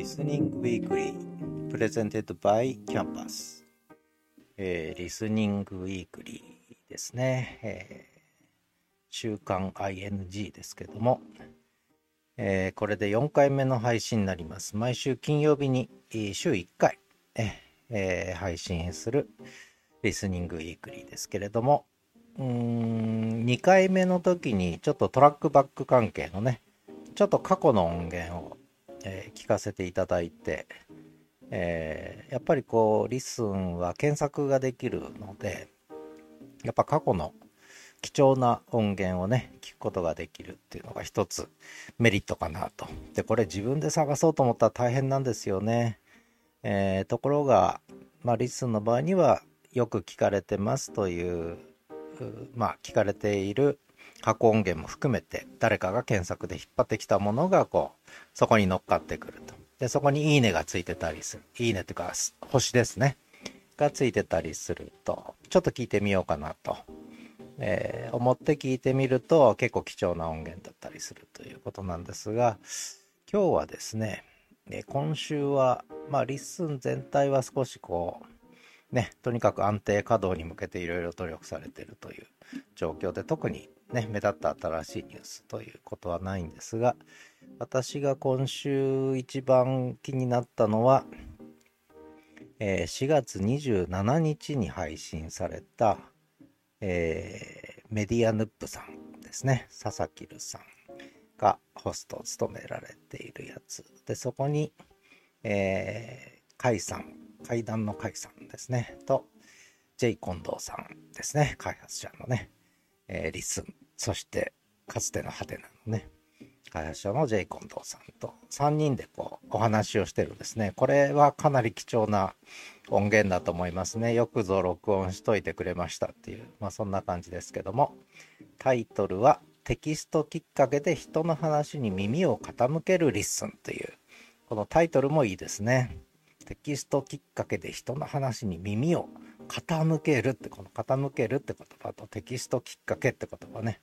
Listening Weekly Presented by Campus、えー、リスニングウィークリーですね、えー、週刊 ING ですけども、えー、これで4回目の配信になります。毎週金曜日に週1回、えー、配信するリスニングウィークリーですけれども。うーん2回目の時にちょっとトラックバック関係のねちょっと過去の音源をえー、聞かせていただいて、えー、やっぱりこうリスンは検索ができるのでやっぱ過去の貴重な音源をね聞くことができるっていうのが一つメリットかなと。でこれ自分で探そうと思ったら大変なんですよね、えー、ところが、まあ、リスンの場合にはよく聞かれてますというまあ聞かれている過去音源も含めて誰かが検索で引っ張ってきたものがこうそこに乗っかってくると。で、そこにいいねがついてたりする。いいねというか星ですね。がついてたりすると、ちょっと聞いてみようかなと、えー、思って聞いてみると結構貴重な音源だったりするということなんですが、今日はですね、え今週は、まあ、リッスン全体は少しこう、ね、とにかく安定稼働に向けていろいろ努力されているという状況で、特にね、目立った新しいニュースということはないんですが、私が今週一番気になったのは、えー、4月27日に配信された、えー、メディアヌップさんですね、佐々木留さんがホストを務められているやつ。で、そこに、えー、甲斐さん、階段の甲斐さんですね、と、J 近藤さんですね、開発者のね、えー、リスン、そしてかつてのハテナのね、開発者の J 近藤さんと3人でこうお話をしてるんですね。これはかなり貴重な音源だと思いますね。よくぞ録音しといてくれましたっていう、まあそんな感じですけども、タイトルはテキストきっかけで人の話に耳を傾けるリッスンという、このタイトルもいいですね。テキストきっかけで人の話に耳を傾けるってこの傾けるって言葉とテキストきっかけって言葉ね、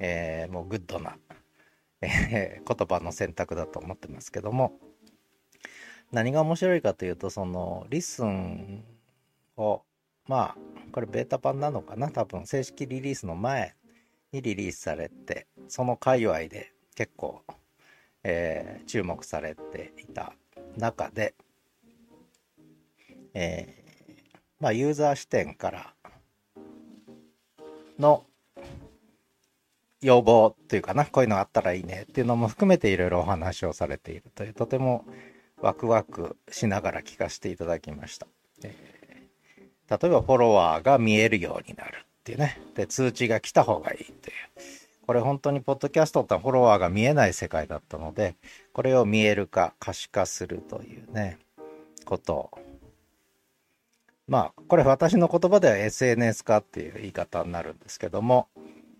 えー、もうグッドな、えー、言葉の選択だと思ってますけども。何が面白いかというとそのリスンをまあこれベータ版なのかな？多分正式リリースの前にリリースされてその界隈で結構、えー、注目されていた中で、えまあ、ユーザー視点からの要望っていうかな、こういうのあったらいいねっていうのも含めていろいろお話をされているという、とてもワクワクしながら聞かせていただきました。えー、例えばフォロワーが見えるようになるっていうね。で、通知が来た方がいいっていう。これ本当にポッドキャストってフォロワーが見えない世界だったので、これを見える化、可視化するというね、ことをまあ、これ私の言葉では SNS 化っていう言い方になるんですけども、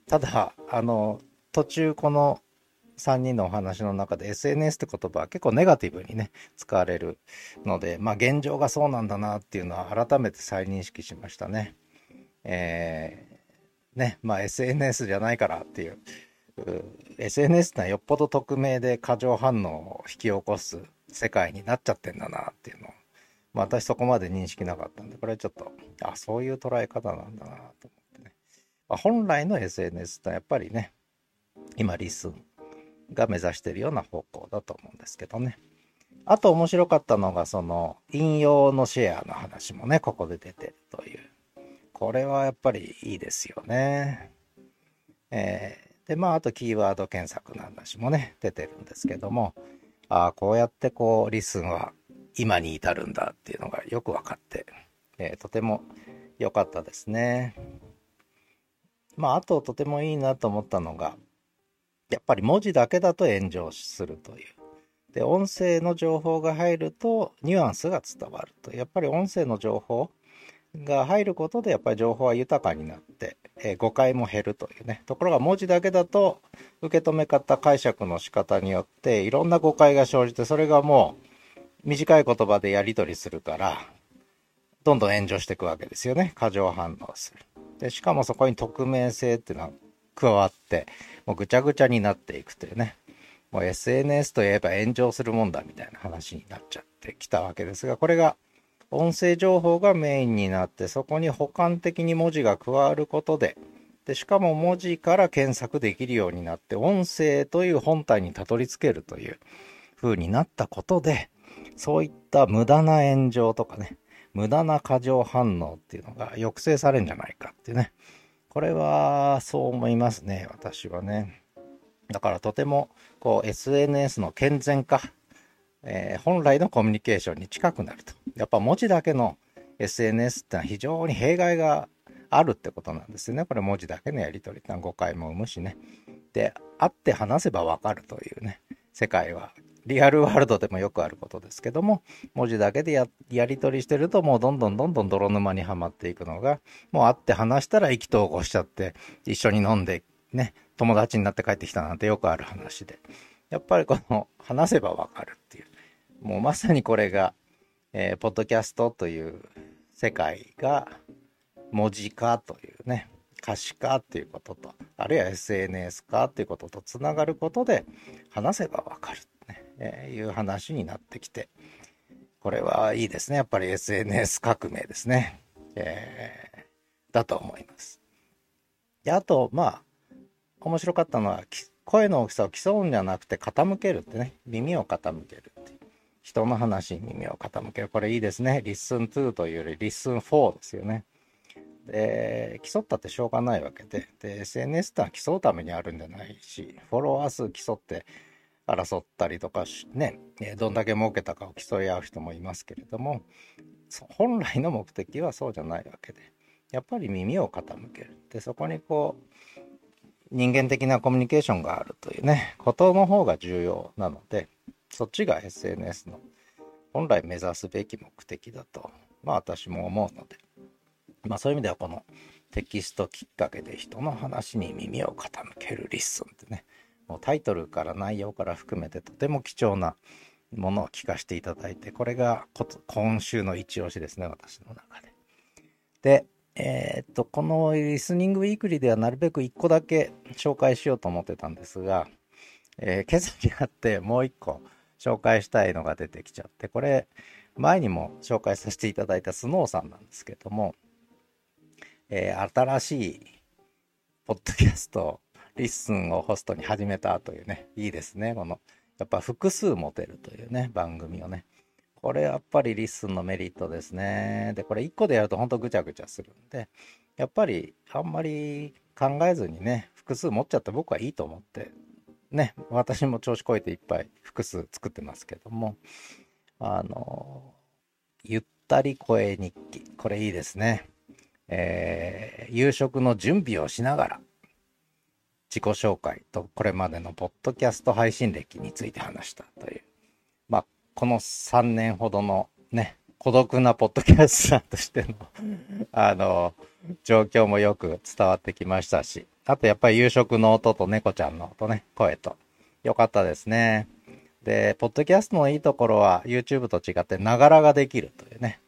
ただ、あの、途中この3人のお話の中で SNS って言葉は結構ネガティブにね、使われるので、まあ現状がそうなんだなっていうのは改めて再認識しましたね。えー、ね、まあ SNS じゃないからっていう、SNS ってのはよっぽど匿名で過剰反応を引き起こす世界になっちゃってんだなっていうのをまあ、私そこまで認識なかったんで、これはちょっと、あ、そういう捉え方なんだなと思ってね。まあ、本来の SNS ってやっぱりね、今リスンが目指してるような方向だと思うんですけどね。あと面白かったのが、その引用のシェアの話もね、ここで出てるという。これはやっぱりいいですよね。えー、で、まあ、あとキーワード検索の話もね、出てるんですけども、ああ、こうやってこう、リスンは今に至るんだっていうのがよく分かって、えー、とても良かったですね。まあ、あととてもいいなと思ったのが、やっぱり文字だけだと炎上するという。で、音声の情報が入るとニュアンスが伝わると。やっぱり音声の情報が入ることでやっぱり情報は豊かになって、えー、誤解も減るというね。ところが文字だけだと受け止め方解釈の仕方によっていろんな誤解が生じてそれがもう短い言葉でやり取りするから、どんどん炎上していくわけですよね。過剰反応する。で、しかもそこに匿名性っていうのは加わって、もうぐちゃぐちゃになっていくというね。もう SNS といえば炎上するもんだみたいな話になっちゃってきたわけですが、これが音声情報がメインになって、そこに補完的に文字が加わることで、でしかも文字から検索できるようになって、音声という本体にたどり着けるという風になったことで、そういった無駄な炎上とかね、無駄な過剰反応っていうのが抑制されるんじゃないかっていうね。これはそう思いますね、私はね。だからとてもこう SNS の健全化、えー、本来のコミュニケーションに近くなると。やっぱ文字だけの SNS ってのは非常に弊害があるってことなんですよね。これ文字だけのやり取りってのは誤解も生むしね。で、会って話せばわかるというね、世界はリアルワールドでもよくあることですけども、文字だけでやり取りしてるともうどんどんどんどん泥沼にはまっていくのが、もう会って話したら意気投合しちゃって、一緒に飲んでね、友達になって帰ってきたなんてよくある話で。やっぱりこの話せばわかるっていう。もうまさにこれが、えー、ポッドキャストという世界が文字化というね、可視化っていうことと、あるいは SNS 化っていうこととつながることで話せばわかる、え、いう話になってきて、これはいいですね。やっぱり SNS 革命ですね。えー、だと思います。で、あと、まあ、面白かったのは、声の大きさを競うんじゃなくて傾けるってね、耳を傾けるって。人の話に耳を傾ける。これいいですね。 listen to というより listen for ですよね。で、競ったってしょうがないわけで。で、SNS ってのは競うためにあるんじゃないし、フォロワー数競って争ったりとかね、どんだけ儲けたかを競い合う人もいますけれども、本来の目的はそうじゃないわけで。やっぱり耳を傾ける。で、そこにこう、人間的なコミュニケーションがあるというね、ことの方が重要なので、そっちが SNS の本来目指すべき目的だと、まあ私も思うので、まあそういう意味ではこのテキストきっかけで人の話に耳を傾けるリッスンってね、もうタイトルから内容から含めてとても貴重なものを聞かせていただいて、これが今週の一押しですね、私の中で。で、え、っと、このリスニングウィークリーではなるべく1個だけ紹介しようと思ってたんですが、えー、今朝になってもう1個紹介したいのが出てきちゃって、これ、前にも紹介させていただいたスノーさんなんですけども、えー、新しいポッドキャスト、リッスンをホストに始めたというね、いいですね。この、やっぱ複数持てるというね、番組をね。これやっぱりリッスンのメリットですね。で、これ1個でやるとほんとぐちゃぐちゃするんで、やっぱりあんまり考えずにね、複数持っちゃって僕はいいと思って、ね、私も調子こいていっぱい複数作ってますけども、あの、ゆったり声日記。これいいですね。えー、夕食の準備をしながら、自己紹介とこれまでのポッドキャスト配信歴について話したというこの3年ほどのね、孤独なポッドキャスターとしてのあの、状況もよく伝わってきましたし、あとやっぱり夕食の音と猫ちゃんの音ね、声と、よかったですね。で、ポッドキャストのいいところは YouTube と違ってながらができるというね。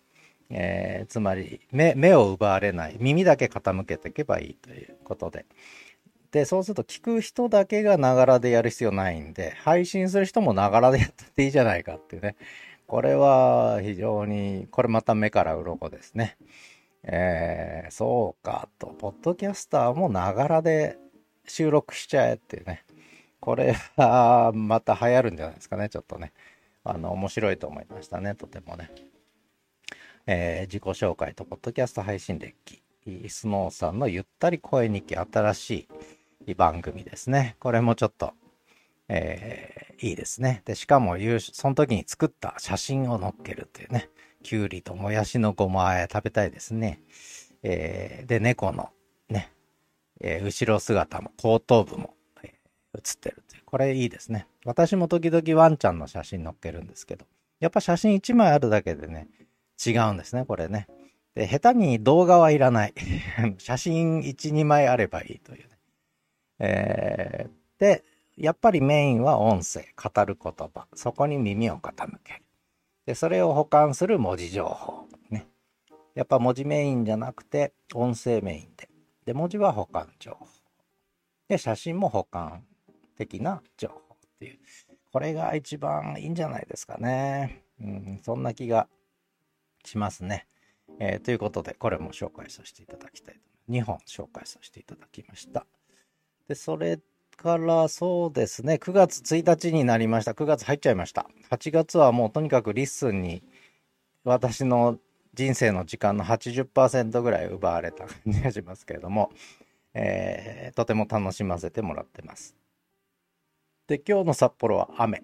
えー、つまり目、目を奪われない。耳だけ傾けていけばいいということで。で、そうすると聞く人だけがながらでやる必要ないんで、配信する人もながらでやっていいじゃないかっていうね。これは非常に、これまた目から鱗ですね。えー、そうかと、ポッドキャスターもながらで収録しちゃえっていうね。これはまた流行るんじゃないですかね、ちょっとね。あの、面白いと思いましたね、とてもね。えー、自己紹介とポッドキャスト配信歴。スノーさんのゆったり声日記新しい番組ですね。これもちょっと、えー、いいですね。で、しかも、その時に作った写真を載っけるっていうね。きゅうりともやしのごまあえ食べたいですね。えー、で、猫のね、えー、後ろ姿も後頭部も、えー、映ってるという。これいいですね。私も時々ワンちゃんの写真載っけるんですけど、やっぱ写真1枚あるだけでね、違うんですね、これね。で、下手に動画はいらない。写真1、2枚あればいいというね。えー、で、やっぱりメインは音声、語る言葉。そこに耳を傾ける。で、それを保管する文字情報。ね。やっぱ文字メインじゃなくて、音声メインで。で、文字は補完情報。で、写真も補完的な情報っていう。これが一番いいんじゃないですかね。うん、そんな気がしますね。えー、ということで、これも紹介させていただきたいと思います。2本紹介させていただきました。で、それからそうですね、9月1日になりました。9月入っちゃいました。8月はもうとにかくリッスンに私の人生の時間の80%ぐらい奪われた感じがしますけれども、えー、とても楽しませてもらってます。で、今日の札幌は雨、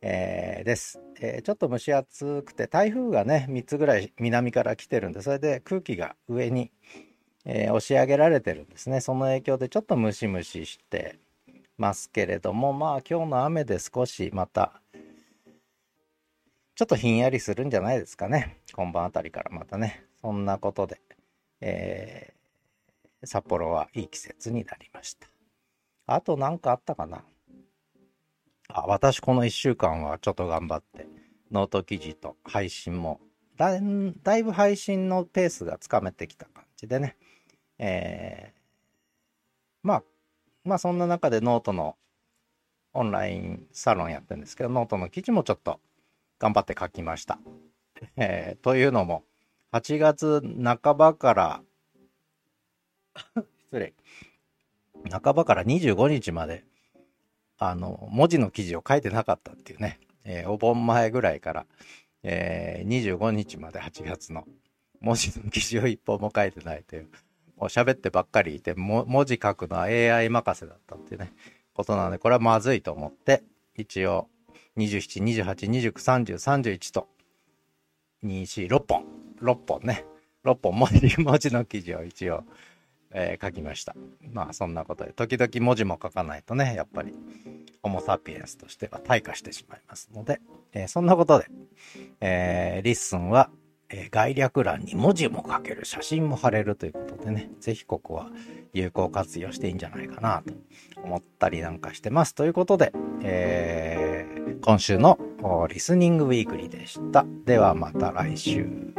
えー、です、えー、ちょっと蒸し暑くて、台風がね、3つぐらい南から来てるんで、それで空気が上に、え押し上げられてるんですね。その影響でちょっとムシムシしてますけれども、まあ今日の雨で少しまた、ちょっとひんやりするんじゃないですかね。今晩あたりからまたね。そんなことで、えー、札幌はいい季節になりました。あと何かあったかな？あ、私この1週間はちょっと頑張って、ノート記事と配信もだ、だいぶ配信のペースがつかめてきた感じでね。えー、まあ、まあそんな中でノートのオンラインサロンやってるんですけど、ノートの記事もちょっと頑張って書きました。えー、というのも、8月半ばから 失礼。半ばから25日まで、あの、文字の記事を書いてなかったっていうね、えー、お盆前ぐらいから、えー、25日まで8月の文字の記事を一本も書いてないという、もう喋ってばっかりいて、文字書くのは AI 任せだったっていうね、ことなので、これはまずいと思って、一応、27、28、29、30、31と、2、4、6本、6本ね、6本文字 文字の記事を一応、えー、書きました。まあそんなことで、時々文字も書かないとね、やっぱり、ホモ・サピエンスとしては退化してしまいますので、えー、そんなことで、えー、リッスンは、え概略欄に文字も書ける、写真も貼れるということでね、ぜひここは有効活用していいんじゃないかなと思ったりなんかしてます。ということで、えー、今週のリスニングウィークリーでした。ではまた来週。